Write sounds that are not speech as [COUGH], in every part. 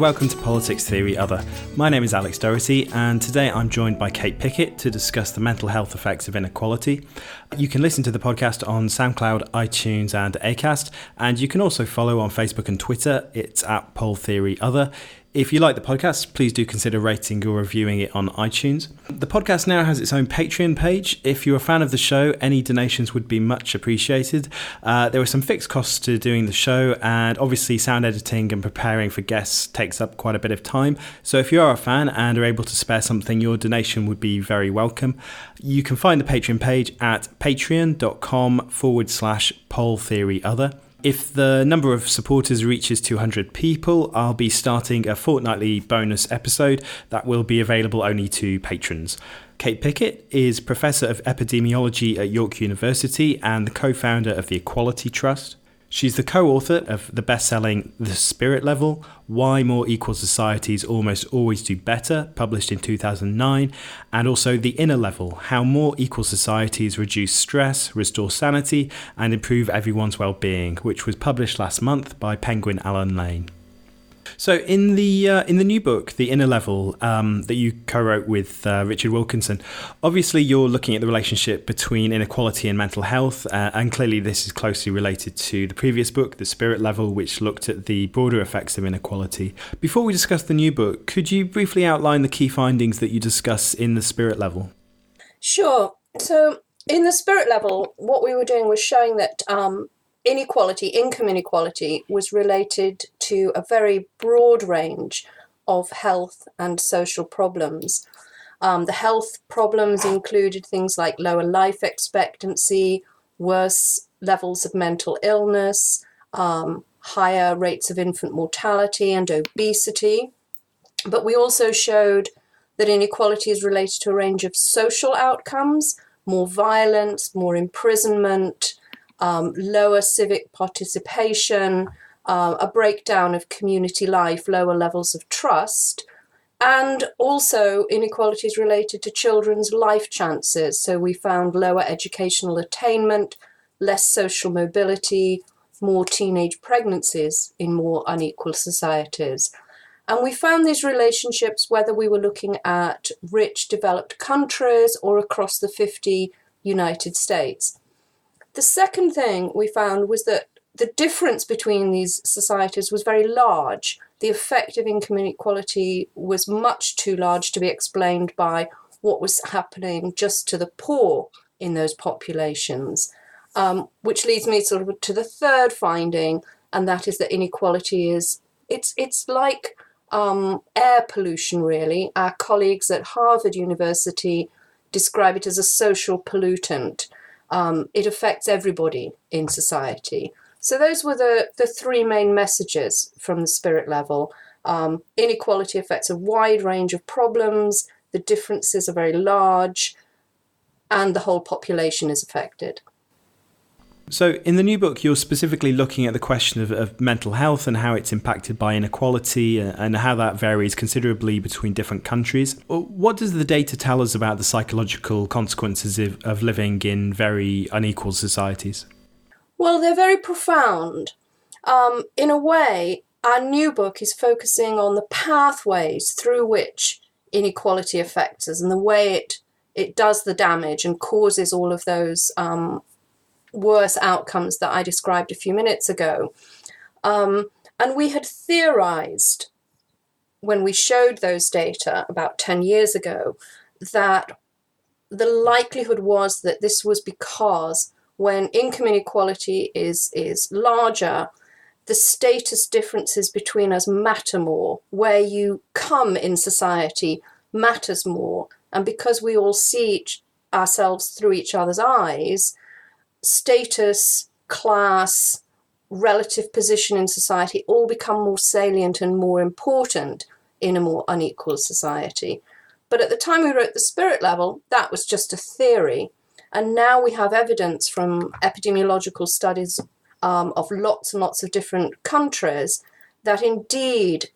Welcome to Politics Theory Other. My name is Alex Doherty, and today I'm joined by Kate Pickett to discuss the mental health effects of inequality. You can listen to the podcast on SoundCloud, iTunes, and Acast, and you can also follow on Facebook and Twitter. It's at Pol Theory Other. If you like the podcast, please do consider rating or reviewing it on iTunes. The podcast now has its own Patreon page. If you're a fan of the show, any donations would be much appreciated. Uh, there are some fixed costs to doing the show, and obviously, sound editing and preparing for guests takes up quite a bit of time. So, if you are a fan and are able to spare something, your donation would be very welcome. You can find the Patreon page at patreon.com forward slash pol theory other. If the number of supporters reaches 200 people, I'll be starting a fortnightly bonus episode that will be available only to patrons. Kate Pickett is Professor of Epidemiology at York University and the co founder of the Equality Trust. She's the co author of the best selling The Spirit Level Why More Equal Societies Almost Always Do Better, published in 2009, and also The Inner Level How More Equal Societies Reduce Stress, Restore Sanity, and Improve Everyone's Well-Being, which was published last month by Penguin Allen Lane. So in the uh, in the new book, The Inner Level, um, that you co-wrote with uh, Richard Wilkinson, obviously you're looking at the relationship between inequality and mental health, uh, and clearly this is closely related to the previous book, The Spirit Level, which looked at the broader effects of inequality. Before we discuss the new book, could you briefly outline the key findings that you discuss in The Spirit Level? Sure. So in The Spirit Level, what we were doing was showing that um, inequality, income inequality, was related to a very broad range of health and social problems. Um, the health problems included things like lower life expectancy, worse levels of mental illness, um, higher rates of infant mortality and obesity. But we also showed that inequality is related to a range of social outcomes more violence, more imprisonment, um, lower civic participation, uh, a breakdown of community life, lower levels of trust, and also inequalities related to children's life chances. So we found lower educational attainment, less social mobility, more teenage pregnancies in more unequal societies. And we found these relationships whether we were looking at rich developed countries or across the 50 United States. The second thing we found was that the difference between these societies was very large. The effect of income inequality was much too large to be explained by what was happening just to the poor in those populations. Um, which leads me sort of to the third finding, and that is that inequality is it's it's like um, air pollution. Really, our colleagues at Harvard University describe it as a social pollutant. Um, it affects everybody in society. So those were the, the three main messages from the spirit level. Um, inequality affects a wide range of problems, the differences are very large, and the whole population is affected. So, in the new book, you're specifically looking at the question of, of, mental health and how it's impacted by inequality uh, and how that varies considerably between different countries. What does the data tell us about the psychological consequences of, of living in very unequal societies? Well, they're very profound. Um, in a way, our new book is focusing on the pathways through which inequality affects us and the way it it does the damage and causes all of those um, worse outcomes that I described a few minutes ago. Um, and we had theorized when we showed those data about 10 years ago that the likelihood was that this was because when income inequality is, is larger, the status differences between us matter more. Where you come in society matters more. And because we all see each, ourselves through each other's eyes, status, class, relative position in society all become more salient and more important in a more unequal society. But at the time we wrote the spirit level, that was just a theory. And now we have evidence from epidemiological studies um, of lots and lots of different countries that indeed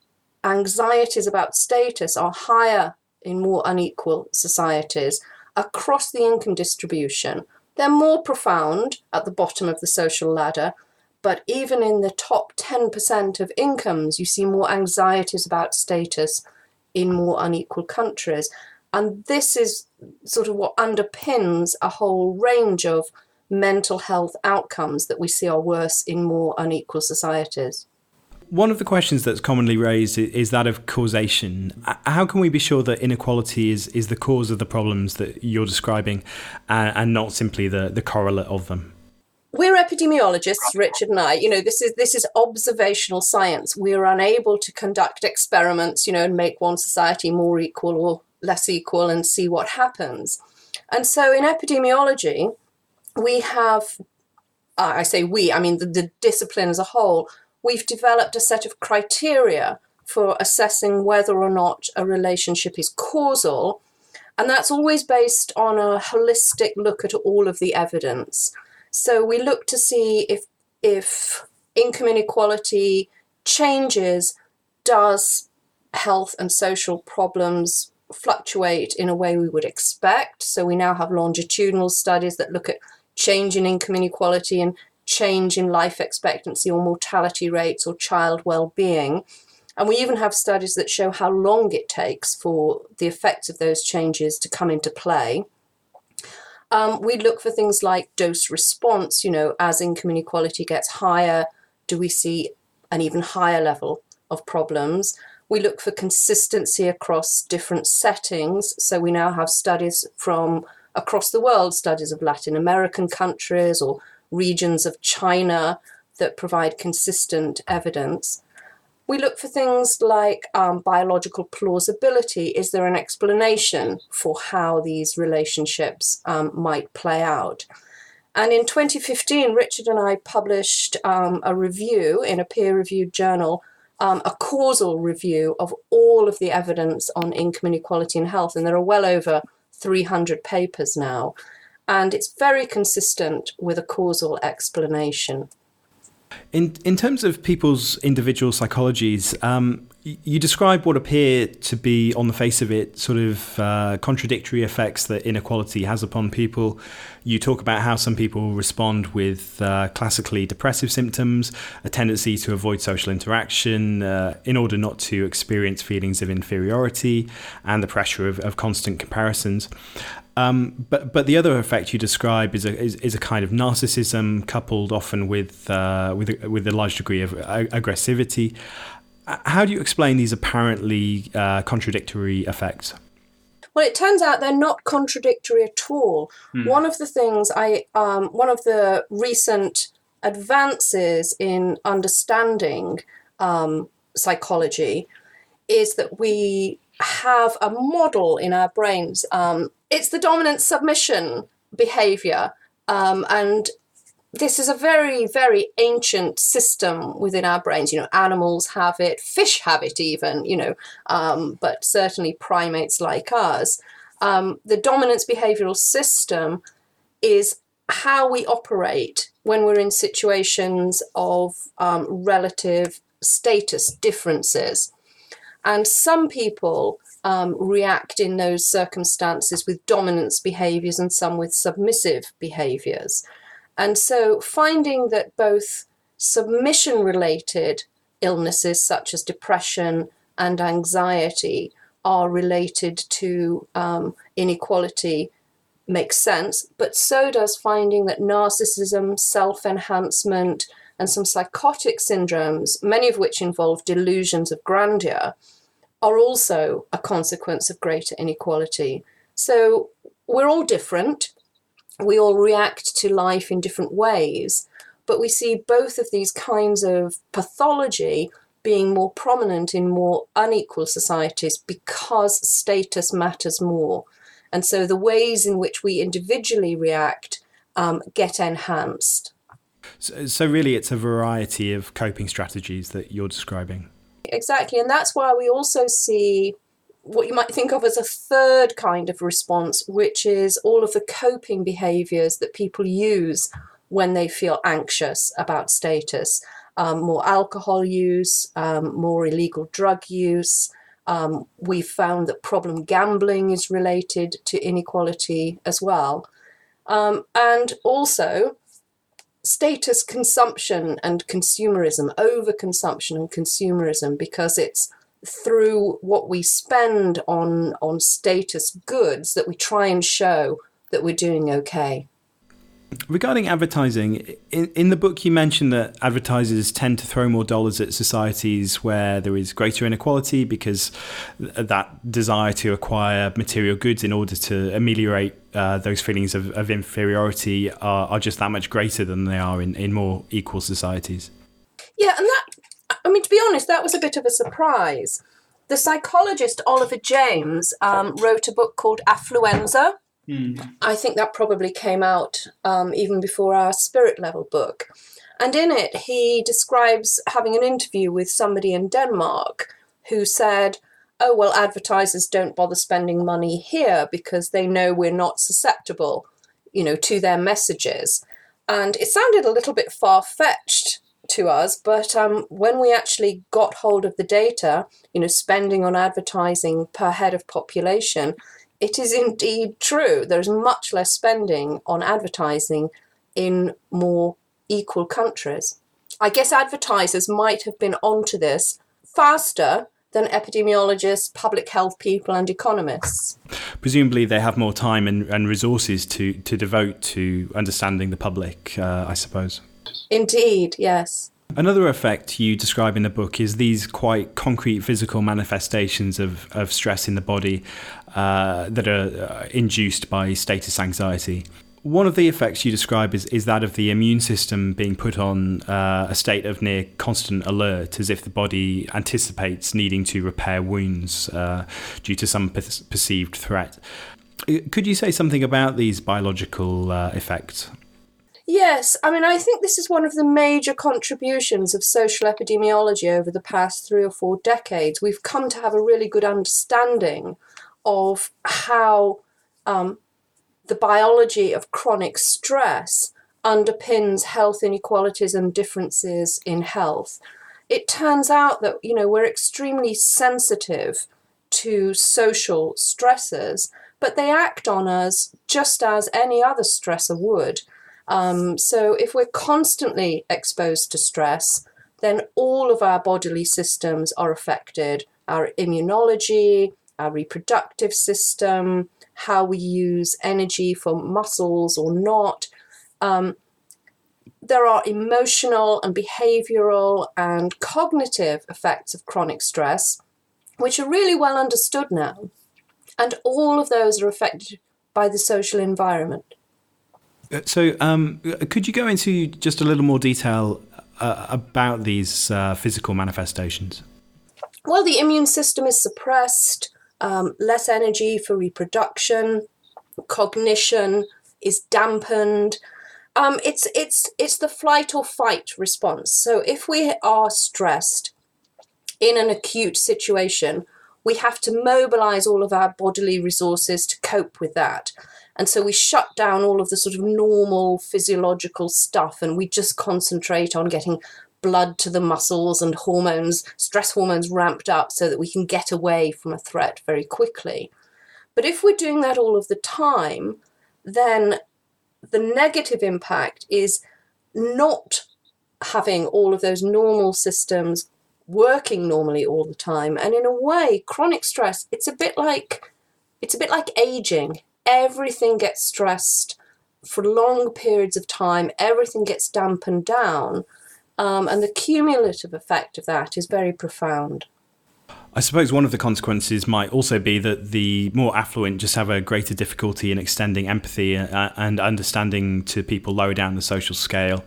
anxieties about status are higher in more unequal societies across the income distribution. They're more profound at the bottom of the social ladder, but even in the top 10% of incomes, you see more anxieties about status in more unequal countries. And this is sort of what underpins a whole range of mental health outcomes that we see are worse in more unequal societies. One of the questions that's commonly raised is that of causation. How can we be sure that inequality is, is the cause of the problems that you're describing and, and not simply the, the correlate of them? We're epidemiologists, Richard and I. You know, this is this is observational science. We are unable to conduct experiments, you know, and make one society more equal or less equal and see what happens. And so in epidemiology, we have, uh, I say we, I mean the, the discipline as a whole, we've developed a set of criteria for assessing whether or not a relationship is causal. And that's always based on a holistic look at all of the evidence. So we look to see if, if income inequality changes, does health and social problems fluctuate in a way we would expect? So we now have longitudinal studies that look at change in income inequality and change in life expectancy or mortality rates or child well-being. And we even have studies that show how long it takes for the effects of those changes to come into play. Um, we look for things like dose response, you know, as income inequality gets higher, do we see an even higher level of problems? We look for consistency across different settings. So we now have studies from across the world, studies of Latin American countries or regions of China that provide consistent evidence. We look for things like um, biological plausibility. Is there an explanation for how these relationships um, might play out? And in 2015, Richard and I published um, a review in a peer reviewed journal, um, a causal review of all of the evidence on income inequality and health. And there are well over 300 papers now and it's very consistent with a causal explanation. In in terms of people's individual psychologies, um, you describe what appear to be, on the face of it, sort of uh, contradictory effects that inequality has upon people. You talk about how some people respond with uh, classically depressive symptoms, a tendency to avoid social interaction uh, in order not to experience feelings of inferiority, and the pressure of, of constant comparisons. Um, but but the other effect you describe is a is, is a kind of narcissism coupled often with uh, with a, with a large degree of aggressivity. How do you explain these apparently uh, contradictory effects? Well, it turns out they're not contradictory at all. Hmm. One of the things I um, one of the recent advances in understanding um, psychology is that we have a model in our brains. Um, it's the dominant submission behavior. Um, and this is a very, very ancient system within our brains. You know, animals have it, fish have it even, you know, um, but certainly primates like us. Um, the dominance behavioral system is how we operate when we're in situations of um, relative status differences. And some people um, react in those circumstances with dominance behaviors and some with submissive behaviors. And so finding that both submission related illnesses such as depression and anxiety are related to um, inequality makes sense, but so does finding that narcissism, self enhancement, and some psychotic syndromes, many of which involve delusions of grandeur, are also a consequence of greater inequality. So we're all different. We all react to life in different ways. but we see both of these kinds of pathology being more prominent in more unequal societies because status matters more. And so the ways in which we individually react um, get enhanced. So, so, really, it's a variety of coping strategies that you're describing. Exactly. And that's why we also see what you might think of as a third kind of response, which is all of the coping behaviors that people use when they feel anxious about status. Um, more alcohol use, um, more illegal drug use. Um, we've found that problem gambling is related to inequality as well. Um, and also, status consumption and consumerism, overconsumption and consumerism, because it's through what we spend on on status goods that we try and show that we're doing okay. Regarding advertising, in, in the book you mentioned that advertisers tend to throw more dollars at societies where there is greater inequality because that desire to acquire material goods in order to ameliorate uh, those feelings of, of inferiority are, are just that much greater than they are in, in more equal societies. Yeah, and that I mean, to be honest, that was a bit of a surprise. The psychologist Oliver James um, wrote a book called Affluenza. Mm. I think that probably came out um, even before our spirit level book. And in it, he describes having an interview with somebody in Denmark who said, Oh, well, advertisers don't bother spending money here because they know we're not susceptible, you know, to their messages. And it sounded a little bit far fetched to us, but um, when we actually got hold of the data, you know, spending on advertising per head of population, it is indeed true. There's much less spending on advertising in more equal countries. I guess advertisers might have been onto this faster than epidemiologists, public health people, and economists. Presumably, they have more time and, and resources to, to devote to understanding the public, uh, I suppose. Indeed, yes. Another effect you describe in the book is these quite concrete physical manifestations of, of stress in the body uh, that are uh, induced by status anxiety. One of the effects you describe is, is that of the immune system being put on uh, a state of near constant alert, as if the body anticipates needing to repair wounds uh, due to some per- perceived threat. Uh, could you say something about these biological effects? Yes, I mean, I think this is one of the major contributions of social epidemiology over the past three or four decades. We've come to have a really good understanding of how um, the biology of chronic stress underpins health inequalities and differences in health. It turns out that, you know, we're extremely sensitive to social stressors, but they act on us just as any other stressor would. Um, so if we're constantly exposed to stress, then all of our bodily systems are affected our immunology, our reproductive system, how we use energy for muscles or not. Um, there are emotional and behavioral and cognitive effects of chronic stress, which are really well understood now. And all of those are affected by the social environment. Uh, so, um, could you go into just a little more detail uh, about these uh, physical manifestations? Well, the immune system is suppressed, um, less energy for reproduction, cognition is dampened. Um, it's it's it's the flight or fight response. So if we are stressed in an acute situation, we have to mobilize all of our bodily resources to cope with that. And so we shut down all of the sort of normal physiological stuff and we just concentrate on getting blood to the muscles and hormones, stress hormones ramped up so that we can get away from a threat very quickly. But if we're doing that all of the time, then the negative impact is not having all of those normal systems working normally all the time. And in a way chronic stress it's a bit like it's a bit like aging. Everything gets stressed for long periods of time, everything gets dampened down, um, and the cumulative effect of that is very profound. I suppose one of the consequences might also be that the more affluent just have a greater difficulty in extending empathy uh, and understanding to people lower down the social scale.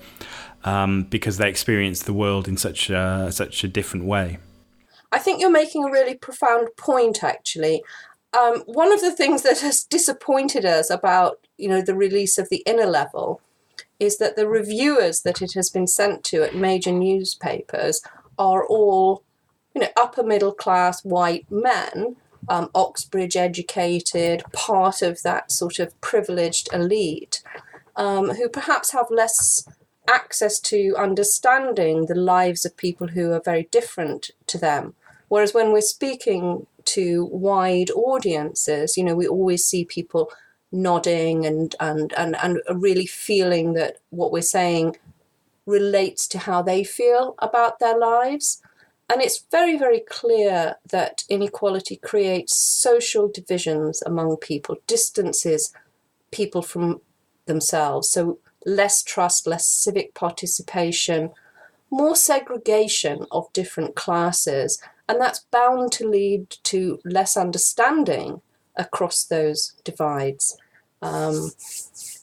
um, because they experience the world in such a, such a different way. I think you're making a really profound point, actually. Um, one of the things that has disappointed us about you know the release of the inner level is that the reviewers that it has been sent to at major newspapers are all you know upper middle class white men um, oxbridge educated part of that sort of privileged elite um, who perhaps have less access to understanding the lives of people who are very different to them. Whereas when we're speaking to wide audiences you know we always see people nodding and, and, and, and really feeling that what we're saying relates to how they feel about their lives. And it's very, very clear that inequality creates social divisions among people, distances people from themselves. So, less trust, less civic participation, more segregation of different classes. And that's bound to lead to less understanding across those divides. Um,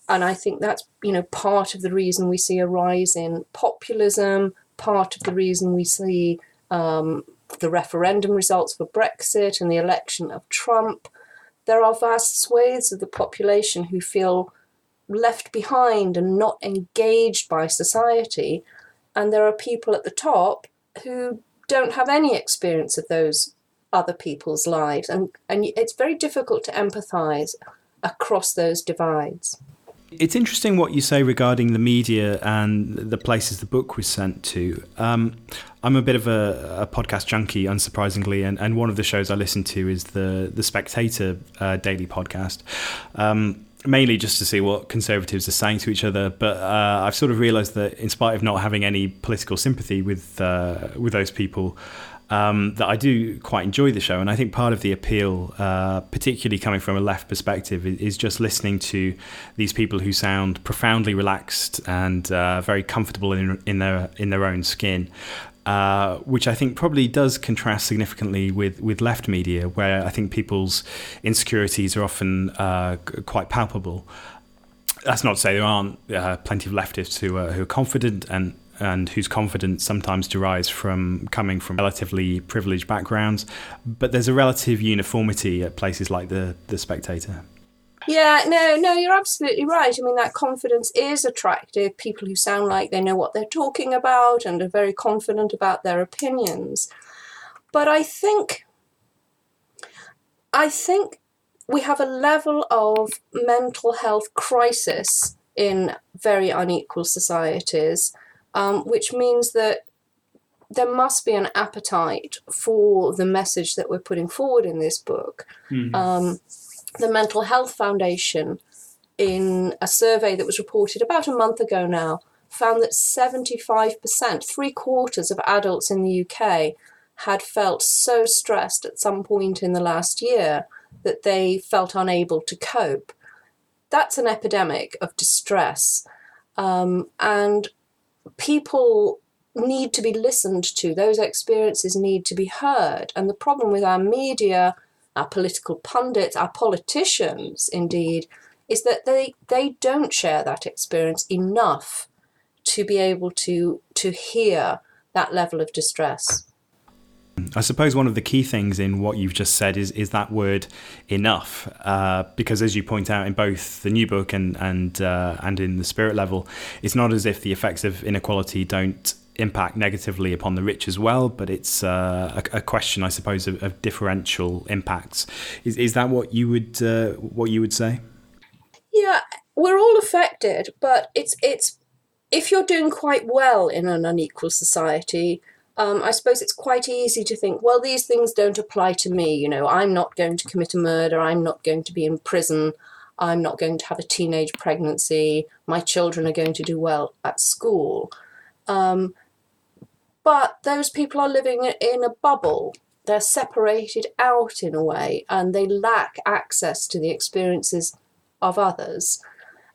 and I think that's you know part of the reason we see a rise in populism, part of the reason we see um, the referendum results for Brexit and the election of Trump. There are vast swathes of the population who feel left behind and not engaged by society, and there are people at the top who don't have any experience of those other people's lives, and and it's very difficult to empathise across those divides. It's interesting what you say regarding the media and the places the book was sent to. Um, I'm a bit of a, a, podcast junkie, unsurprisingly, and, and one of the shows I listen to is the the Spectator uh, daily podcast. Um, mainly just to see what conservatives are saying to each other. But uh, I've sort of realised that, in spite of not having any political sympathy with uh, with those people, um, that I do quite enjoy the show. And I think part of the appeal, uh, particularly coming from a left perspective, is just listening to these people who sound profoundly relaxed and uh, very comfortable in, in their in their own skin. Uh, which I think probably does contrast significantly with, with left media, where I think people's insecurities are often uh, quite palpable. That's not to say there aren't uh, plenty of leftists who are, who are confident and and whose confidence sometimes derives from coming from relatively privileged backgrounds. But there's a relative uniformity at places like the the Spectator. Yeah, no, no, you're absolutely right. I mean, that confidence is attractive. People who sound like they know what they're talking about and are very confident about their opinions. But I think, I think we have a level of mental health crisis in very unequal societies um, which means that there must be an appetite for the message that we're putting forward in this book. Mm-hmm. Um, the Mental Health Foundation, in a survey that was reported about a month ago now, found that 75%, three quarters of adults in the UK, had felt so stressed at some point in the last year that they felt unable to cope. That's an epidemic of distress. Um, and people need to be listened to. Those experiences need to be heard. And the problem with our media, our political pundits, our politicians, indeed, is that they, they don't share that experience enough to be able to, to hear that level of distress. I suppose one of the key things in what you've just said is is that word enough, uh, because as you point out in both the new book and and uh, and in the spirit level, it's not as if the effects of inequality don't impact negatively upon the rich as well, but it's uh, a, a, question, I suppose, of, of, differential impacts. Is is that what you would uh, what you would say? Yeah, we're all affected, but it's it's if you're doing quite well in an unequal society um, I suppose it's quite easy to think, well, these things don't apply to me. You know, I'm not going to commit a murder. I'm not going to be in prison. I'm not going to have a teenage pregnancy. My children are going to do well at school. Um, but those people are living in a bubble. They're separated out in a way, and they lack access to the experiences of others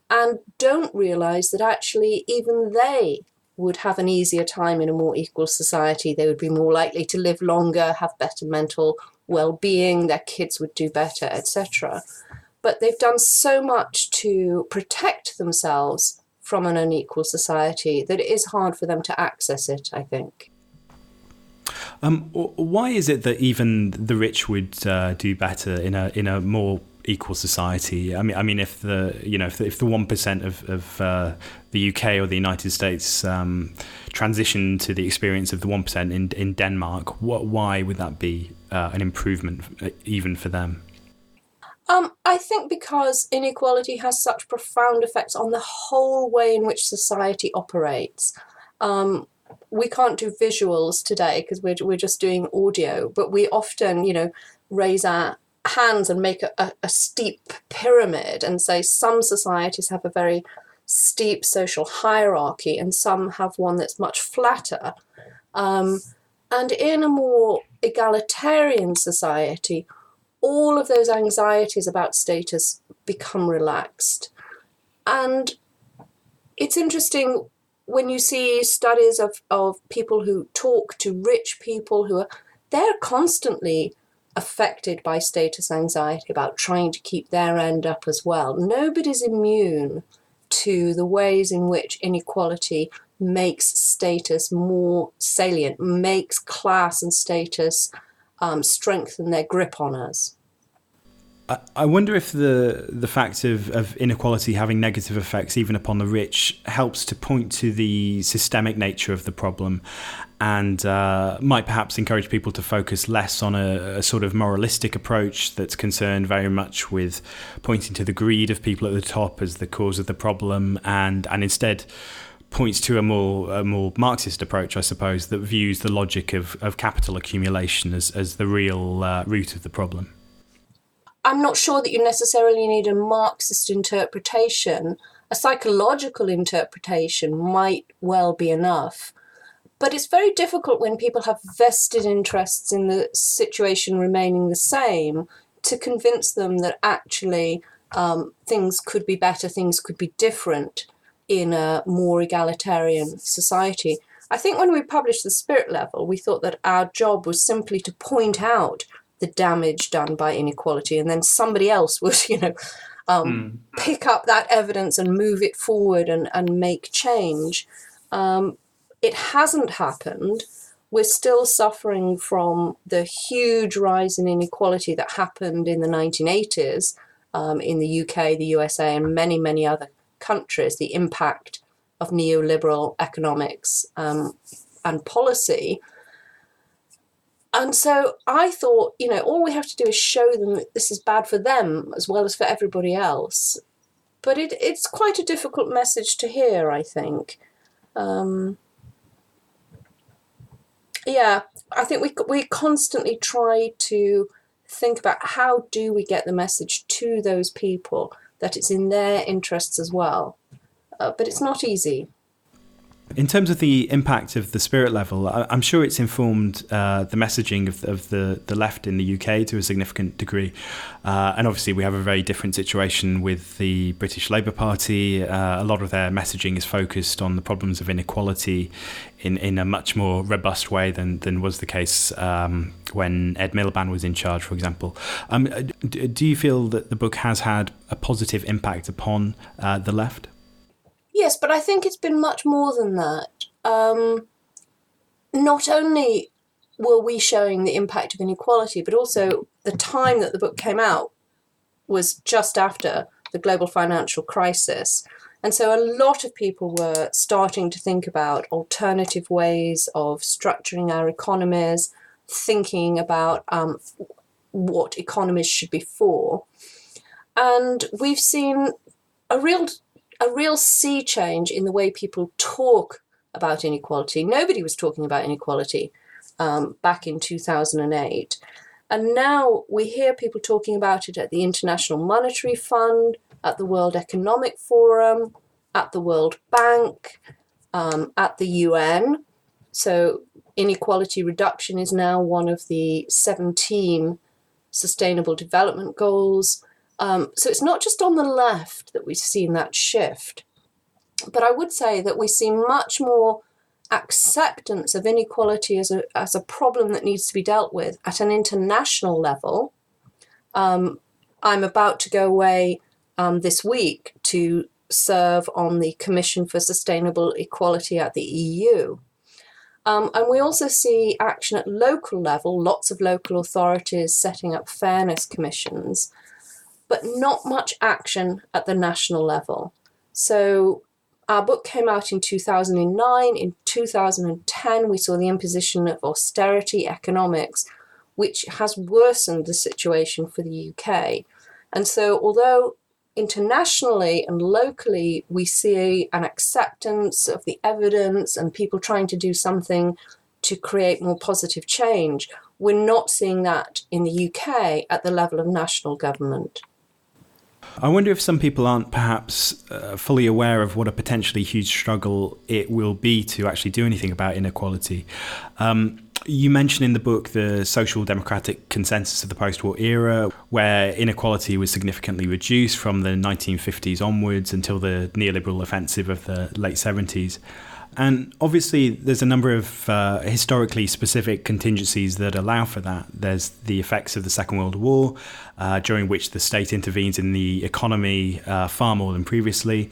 and don't realize that actually even they would have an easier time in a more equal society. They would be more likely to live longer, have better mental well being, their kids would do better, etc. But they've done so much to protect themselves from an unequal society that it is hard for them to access it, I think. Um, why is it that even the rich would uh, do better in a in a more equal society? I mean, I mean, if the you know if the, one percent of, of uh, the UK or the United States um, transition to the experience of the one percent in in Denmark, what why would that be uh, an improvement uh, even for them? Um, I think because inequality has such profound effects on the whole way in which society operates. Um, we can't do visuals today because we're, we're just doing audio, but we often, you know, raise our hands and make a, a, steep pyramid and say some societies have a very steep social hierarchy and some have one that's much flatter. Um, and in a more egalitarian society, all of those anxieties about status become relaxed. And it's interesting when you see studies of, of people who talk to rich people who are they're constantly affected by status anxiety about trying to keep their end up as well. Nobody's immune to the ways in which inequality makes status more salient, makes class and status um, strengthen their grip on us. I wonder if the the fact of, of inequality having negative effects even upon the rich helps to point to the systemic nature of the problem and uh, might perhaps encourage people to focus less on a, a, sort of moralistic approach that's concerned very much with pointing to the greed of people at the top as the cause of the problem and and instead points to a more a more Marxist approach, I suppose, that views the logic of, of capital accumulation as, as the real uh, root of the problem. I'm not sure that you necessarily need a Marxist interpretation. A psychological interpretation might well be enough. But it's very difficult when people have vested interests in the situation remaining the same to convince them that actually um, things could be better, things could be different in a more egalitarian society. I think when we published the spirit level, we thought that our job was simply to point out the damage done by inequality, and then somebody else [LAUGHS] would, you know, um, mm. pick up that evidence and move it forward and, and make change. Um, it hasn't happened. We're still suffering from the huge rise in inequality that happened in the 1980s um, in the UK, the USA, and many, many other countries. The impact of neoliberal economics um, and policy and so I thought, you know, all we have to do is show them that this is bad for them as well as for everybody else. But it, it's quite a difficult message to hear, I think. Um, yeah, I think we, we constantly try to think about how do we get the message to those people that it's in their interests as well. Uh, but it's not easy. In terms of the impact of the spirit level, I'm sure it's informed uh, the messaging of, of, the, the left in the UK to a significant degree. Uh, and obviously, we have a very different situation with the British Labour Party. Uh, a lot of their messaging is focused on the problems of inequality in, in a much more robust way than, than was the case um, when Ed Miliband was in charge, for example. Um, do you feel that the book has had a positive impact upon uh, the left? Yes, but I think it's been much more than that. Um, not only were we showing the impact of inequality, but also the time that the book came out was just after the global financial crisis. And so a lot of people were starting to think about alternative ways of structuring our economies, thinking about um, what economies should be for. And we've seen a real a real sea change in the way people talk about inequality. Nobody was talking about inequality um, back in 2008. And now we hear people talking about it at the International Monetary Fund, at the World Economic Forum, at the World Bank, um, at the UN. So, inequality reduction is now one of the 17 Sustainable Development Goals. Um, so it's not just on the left that we've seen that shift, but I would say that we see much more acceptance of inequality as a, as a problem that needs to be dealt with at an international level. Um, I'm about to go away um, this week to serve on the Commission for Sustainable Equality at the EU. Um, and we also see action at local level, lots of local authorities setting up fairness commissions, but not much action at the national level. So our book came out in 2009. In 2010, we saw the imposition of austerity economics, which has worsened the situation for the UK. And so, although internationally and locally we see an acceptance of the evidence and people trying to do something to create more positive change, we're not seeing that in the UK at the level of national government. I wonder if some people aren't perhaps uh, fully aware of what a potentially huge struggle it will be to actually do anything about inequality. Um, you mention in the book the social democratic consensus of the post war era, where inequality was significantly reduced from the 1950s onwards until the neoliberal offensive of the late 70s. And obviously, there's a number of uh, historically specific contingencies that allow for that. There's the effects of the Second World War, uh, during which the state intervenes in the economy uh, far more than previously.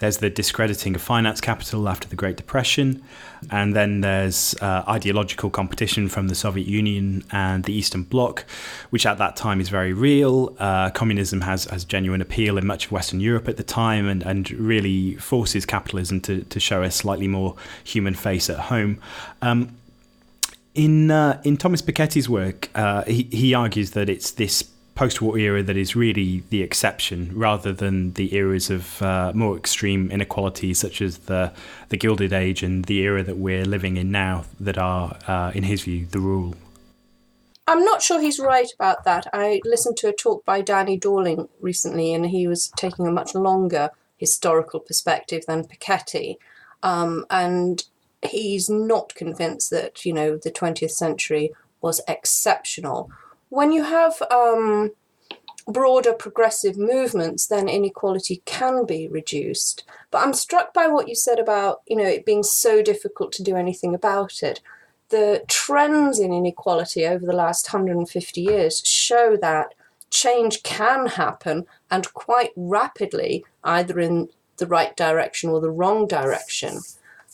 There's the discrediting of finance capital after the Great Depression. And then there's uh, ideological competition from the Soviet Union and the Eastern Bloc, which at that time is very real. Uh, communism has, has genuine appeal in much of Western Europe at the time and, and really forces capitalism to, to show a slightly more human face at home. Um, in uh, in Thomas Piketty's work, uh, he, he argues that it's this post-war era that is really the exception rather than the eras of uh, more extreme inequality such as the the gilded age and the era that we're living in now that are uh, in his view the rule I'm not sure he's right about that. I listened to a talk by Danny Dorling recently, and he was taking a much longer historical perspective than Piketty. Um, and he's not convinced that, you know, the 20th century was exceptional when you have um, broader progressive movements, then inequality can be reduced. But I'm struck by what you said about you know it being so difficult to do anything about it. The trends in inequality over the last 150 years show that change can happen and quite rapidly, either in the right direction or the wrong direction.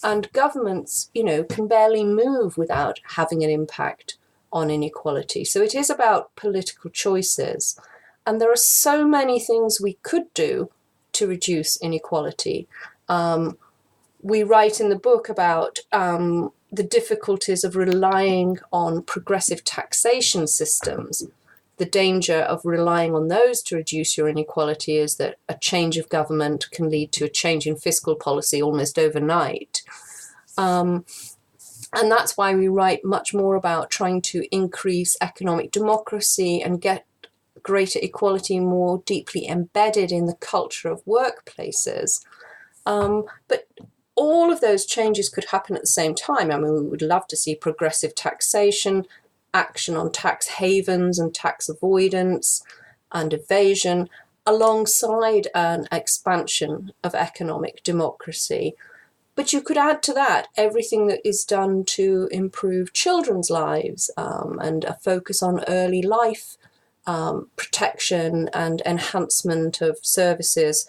And governments, you know, can barely move without having an impact on inequality. So it is about political choices. And there are so many things we could do to reduce inequality. Um, we write in the book about um, the difficulties of relying on progressive taxation systems. The danger of relying on those to reduce your inequality is that a change of government can lead to a change in fiscal policy almost overnight. Um, and that's why we write much more about trying to increase economic democracy and get greater equality more deeply embedded in the culture of workplaces. Um, but all of those changes could happen at the same time. I mean, we would love to see progressive taxation, action on tax havens and tax avoidance and evasion, alongside an expansion of economic democracy. But you could add to that everything that is done to improve children's lives um, and a focus on early life um, protection and enhancement of services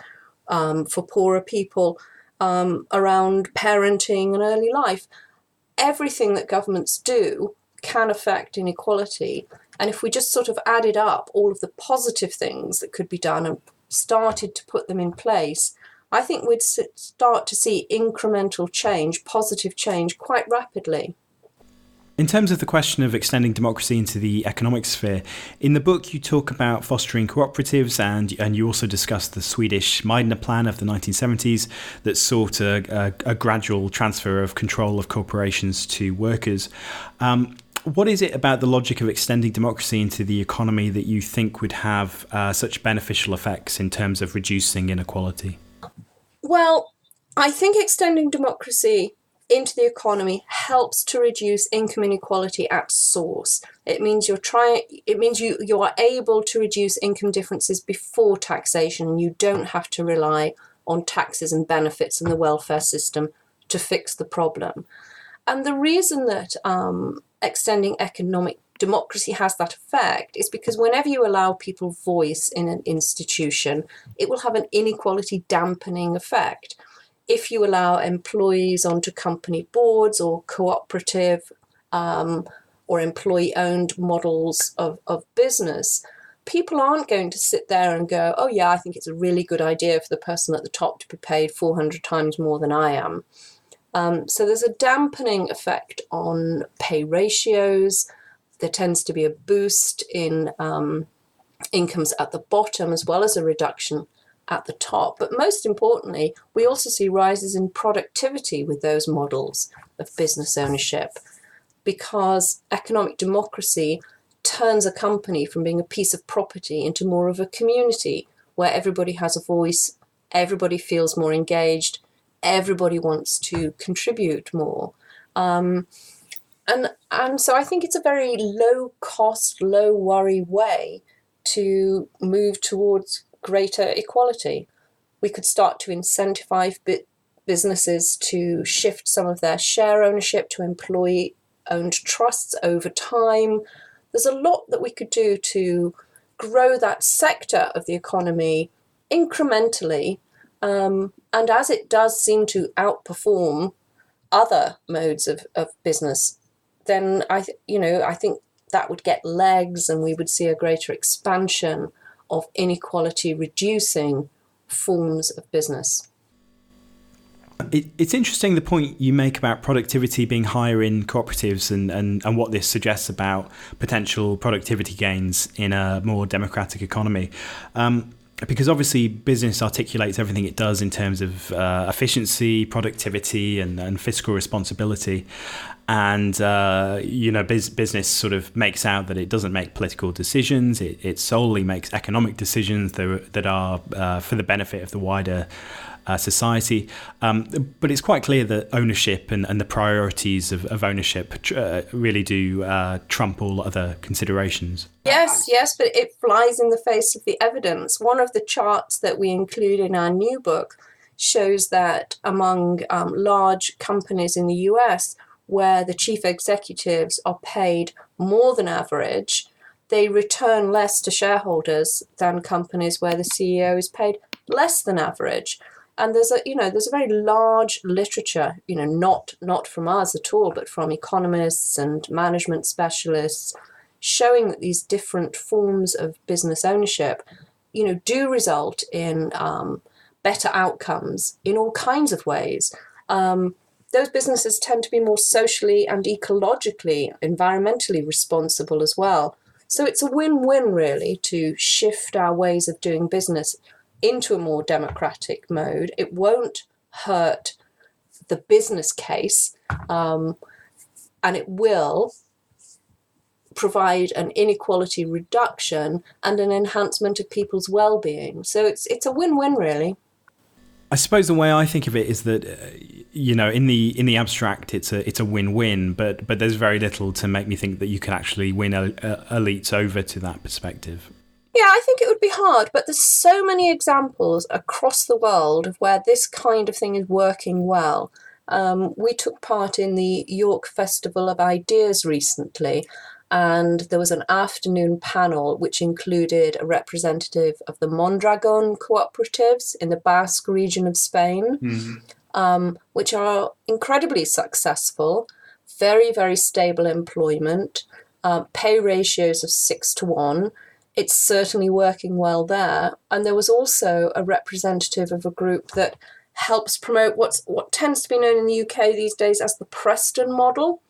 um, for poorer people um, around parenting and early life. Everything that governments do can affect inequality. And if we just sort of added up all of the positive things that could be done and started to put them in place, I think we'd start to see incremental change, positive change, quite rapidly. In terms of the question of extending democracy into the economic sphere, in the book you talk about fostering cooperatives and and you also discuss the Swedish Meidner Plan of the 1970s that sought a, a, a gradual transfer of control of corporations to workers. Um, what is it about the logic of extending democracy into the economy that you think would have uh, such beneficial effects in terms of reducing inequality? Well, I think extending democracy into the economy helps to reduce income inequality at source. It means you're trying it means you you are able to reduce income differences before taxation and you don't have to rely on taxes and benefits and the welfare system to fix the problem. And the reason that um, extending economic democracy has that effect is because whenever you allow people voice in an institution, it will have an inequality dampening effect. If you allow employees onto company boards or cooperative um, or employee owned models of, of business, people aren't going to sit there and go, oh, yeah, I think it's a really good idea for the person at the top to be paid 400 times more than I am. Um, so there's a dampening effect on pay ratios. There tends to be a boost in um, incomes at the bottom as well as a reduction at the top. But most importantly, we also see rises in productivity with those models of business ownership because economic democracy turns a company from being a piece of property into more of a community where everybody has a voice, everybody feels more engaged, everybody wants to contribute more. Um, and and so I think it's a very low cost, low worry way to move towards greater equality. We could start to incentivize businesses to shift some of their share ownership to employee owned trusts over time. There's a lot that we could do to grow that sector of the economy incrementally. Um, and as it does seem to outperform other modes of, of business, then I, th- you know, I think that would get legs, and we would see a greater expansion of inequality reducing forms of business. It, it's interesting the point you make about productivity being higher in cooperatives and, and, and what this suggests about potential productivity gains in a more democratic economy. Um, because obviously business articulates everything it does in terms of uh, efficiency, productivity, and, and fiscal responsibility. And uh, you know, biz- business sort of makes out that it doesn't make political decisions; it, it solely makes economic decisions that that are uh, for the benefit of the wider uh, society. Um, but it's quite clear that ownership and, and the priorities of, of ownership uh, really do uh, trump all other considerations. Yes, yes, but it flies in the face of the evidence. One of the charts that we include in our new book shows that among um, large companies in the US, where the chief executives are paid more than average, they return less to shareholders than companies where the CEO is paid less than average and there's a you know there's a very large literature you know not not from us at all but from economists and management specialists showing that these different forms of business ownership you know do result in um, better outcomes in all kinds of ways. Um, those businesses tend to be more socially and ecologically environmentally responsible as well. So it's a win-win really to shift our ways of doing business into a more democratic mode. It won't hurt the business case, um, and it will provide an inequality reduction and an enhancement of people's well-being. So it's it's a win-win, really. I suppose the way I think of it is that uh, you know in the in the abstract it's a it's a win-win, but but there's very little to make me think that you can actually win a, elites over to that perspective. Yeah, I think it would be hard, but there's so many examples across the world of where this kind of thing is working well. Um, we took part in the York Festival of Ideas recently, and there was an afternoon panel which included a representative of the Mondragon cooperatives in the Basque region of Spain, mm-hmm. um, which are incredibly successful, very, very stable employment, uh, pay ratios of six to one it's certainly working well there. And there was also a representative of a group that helps promote what's what tends to be known in the UK these days as the Preston model,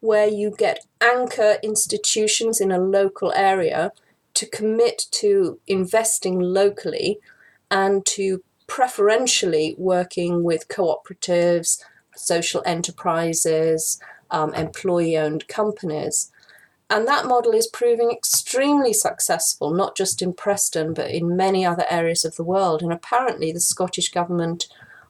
where you get anchor institutions in a local area to commit to investing locally and to preferentially working with cooperatives, social enterprises, um, employee owned companies. And that model is proving extremely successful, not just in Preston, but in many other areas of the world. And apparently, the Scottish Government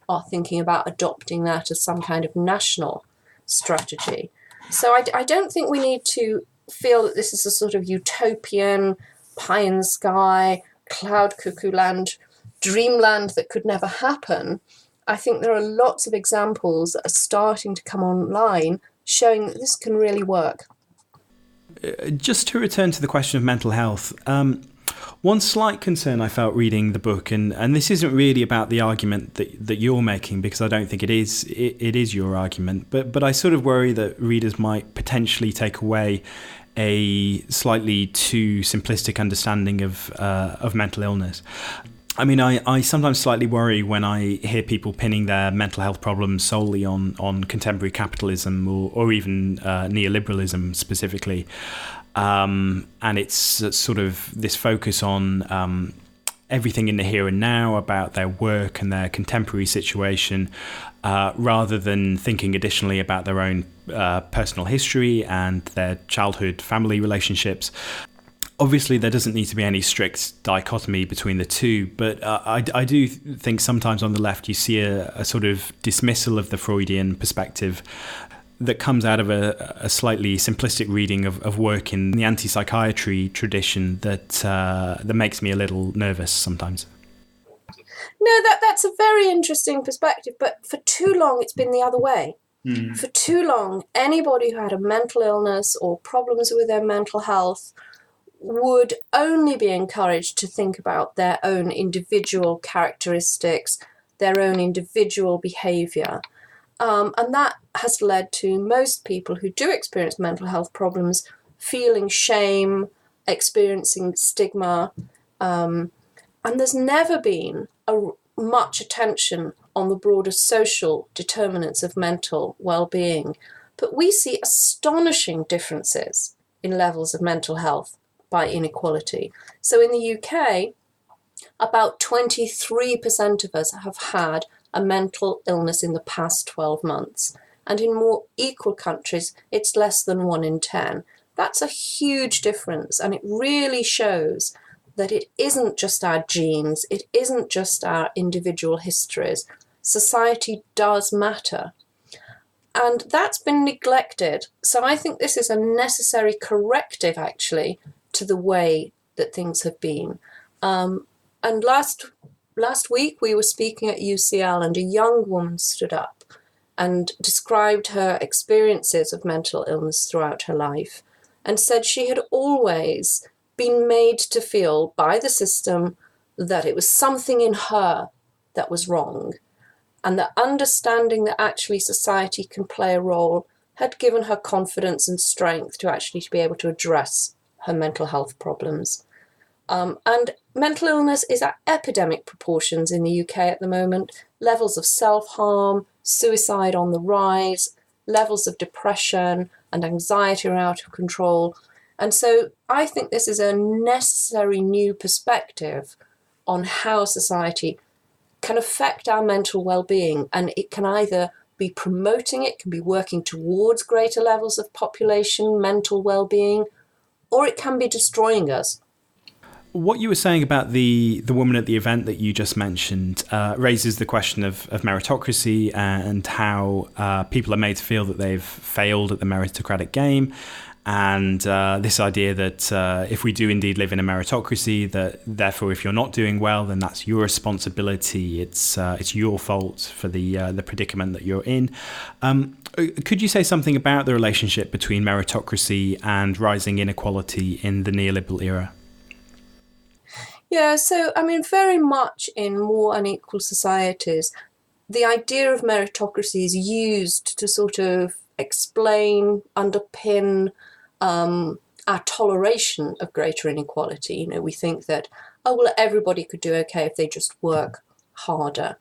are thinking about adopting that as some kind of national strategy. So I, I don't think we need to feel that this is a sort of utopian, pie in the sky, cloud cuckoo land, dreamland that could never happen. I think there are lots of examples that are starting to come online showing that this can really work just to return to the question of mental health, um, one slight concern I felt reading the book, and, and this isn't really about the argument that, that you're making, because I don't think it is it, it is your argument, but but I sort of worry that readers might potentially take away a slightly too simplistic understanding of uh, of mental illness. I mean, I, I sometimes slightly worry when I hear people pinning their mental health problems solely on, on contemporary capitalism or, or even uh, neoliberalism specifically. Um, and it's uh, sort of this focus on um, everything in the here and now about their work and their contemporary situation, uh, rather than thinking additionally about their own uh, personal history and their childhood family relationships. Obviously, there doesn't need to be any strict dichotomy between the two, but uh, I, I, do think sometimes on the left you see a, a sort of dismissal of the Freudian perspective that comes out of a, a slightly simplistic reading of, of work in the anti-psychiatry tradition that uh, that makes me a little nervous sometimes. No, that that's a very interesting perspective, but for too long it's been the other way. Mm. For too long, anybody who had a mental illness or problems with their mental health would only be encouraged to think about their own individual characteristics, their own individual behavior. Um, and that has led to most people who do experience mental health problems feeling shame, experiencing stigma. Um, and there's never been a, much attention on the broader social determinants of mental well being. But we see astonishing differences in levels of mental health by inequality. So in the UK, about 23% of us have had a mental illness in the past 12 months. And in more equal countries, it's less than 1 in 10. That's a huge difference, and it really shows that it isn't just our genes, it isn't just our individual histories. Society does matter. And that's been neglected. So I think this is a necessary corrective, actually, to the way that things have been. Um, and last last week we were speaking at UCL, and a young woman stood up and described her experiences of mental illness throughout her life and said she had always been made to feel by the system that it was something in her that was wrong and that understanding that actually society can play a role had given her confidence and strength to actually be able to address her mental health problems. Um, and mental illness is at epidemic proportions in the UK at the moment. Levels of self harm, suicide on the rise, levels of depression and anxiety are out of control. And so I think this is a necessary new perspective on how society can affect our mental well being. And it can either be promoting it, can be working towards greater levels of population mental well being, or it can be destroying us. What you were saying about the the woman at the event that you just mentioned uh, raises the question of, of meritocracy and how uh, people are made to feel that they've failed at the meritocratic game, and uh, this idea that uh, if we do indeed live in a meritocracy, that therefore if you're not doing well, then that's your responsibility. It's uh, it's your fault for the uh, the predicament that you're in. Um, could you say something about the relationship between meritocracy and rising inequality in the neoliberal era? Yeah, so I mean, very much in more unequal societies, the idea of meritocracy is used to sort of explain, underpin um, our toleration of greater inequality. You know, we think that, oh, well, everybody could do okay if they just work harder.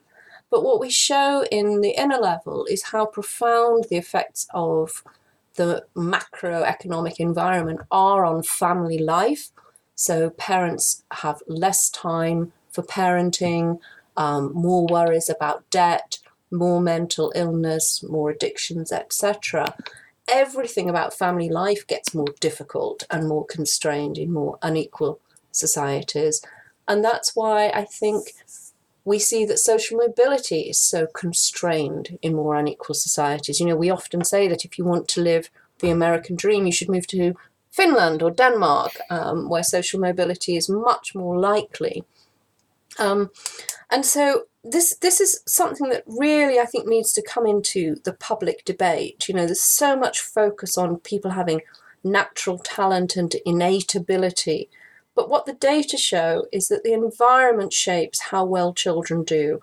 But what we show in the inner level is how profound the effects of the macroeconomic environment are on family life so parents have less time for parenting, um, more worries about debt, more mental illness, more addictions, etc. Everything about family life gets more difficult and more constrained in more unequal societies. And that's why I think we see that social mobility is so constrained in more unequal societies. You know, we often say that if you want to live the American dream, you should move to Finland or Denmark, um, where social mobility is much more likely. Um, and so this this is something that really I think needs to come into the public debate. You know, there's so much focus on people having natural talent and innate ability. But what the data show is that the environment shapes how well children do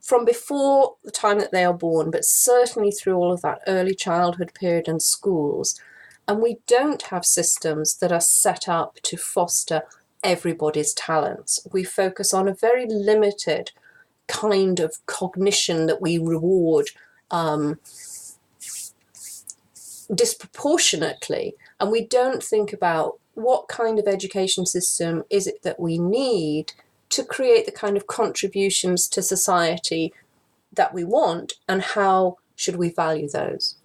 from before the time that they are born, but certainly through all of that early childhood period and schools. And we don't have systems that are set up to foster everybody's talents. We focus on a very limited kind of cognition that we reward um, disproportionately. And we don't think about what kind of education system is it that we need to create the kind of contributions to society that we want and how should we value those.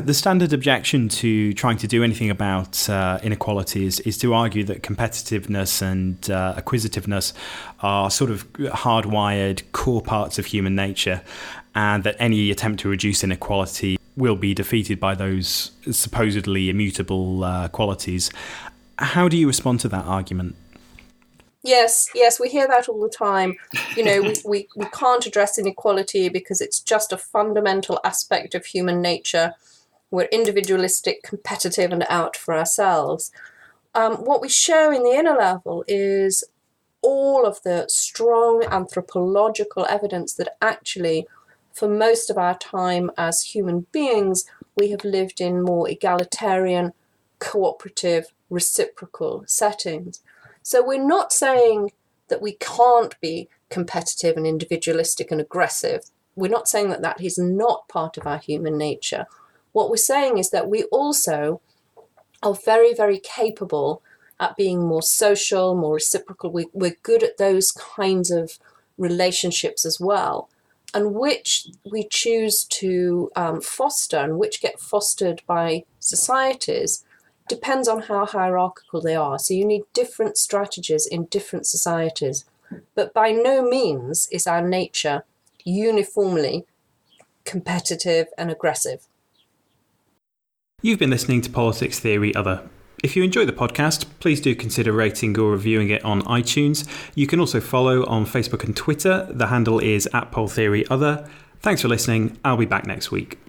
The standard objection to trying to do anything about uh, inequality is, is to argue that competitiveness and uh, acquisitiveness are sort of hardwired core parts of human nature, and that any attempt to reduce inequality will be defeated by those supposedly immutable uh, qualities. How do you respond to that argument? Yes, yes, we hear that all the time. You know, we, we, we can't address inequality because it's just a fundamental aspect of human nature we're individualistic, competitive, and out for ourselves. Um, what we show in the inner level is all of the strong anthropological evidence that actually, for most of our time as human beings, we have lived in more egalitarian, cooperative, reciprocal settings. So we're not saying that we can't be competitive and individualistic and aggressive. We're not saying that that is not part of our human nature. What we're saying is that we also are very, very capable at being more social, more reciprocal. We, we're good at those kinds of relationships as well, and which we choose to um, foster and which get fostered by societies depends on how hierarchical they are. So you need different strategies in different societies. But by no means is our nature uniformly competitive and aggressive. You've been listening to Politics Theory Other. If you enjoy the podcast, please do consider rating or reviewing it on iTunes. You can also follow on Facebook and Twitter. The handle is at Pol Theory Other. Thanks for listening. I'll be back next week.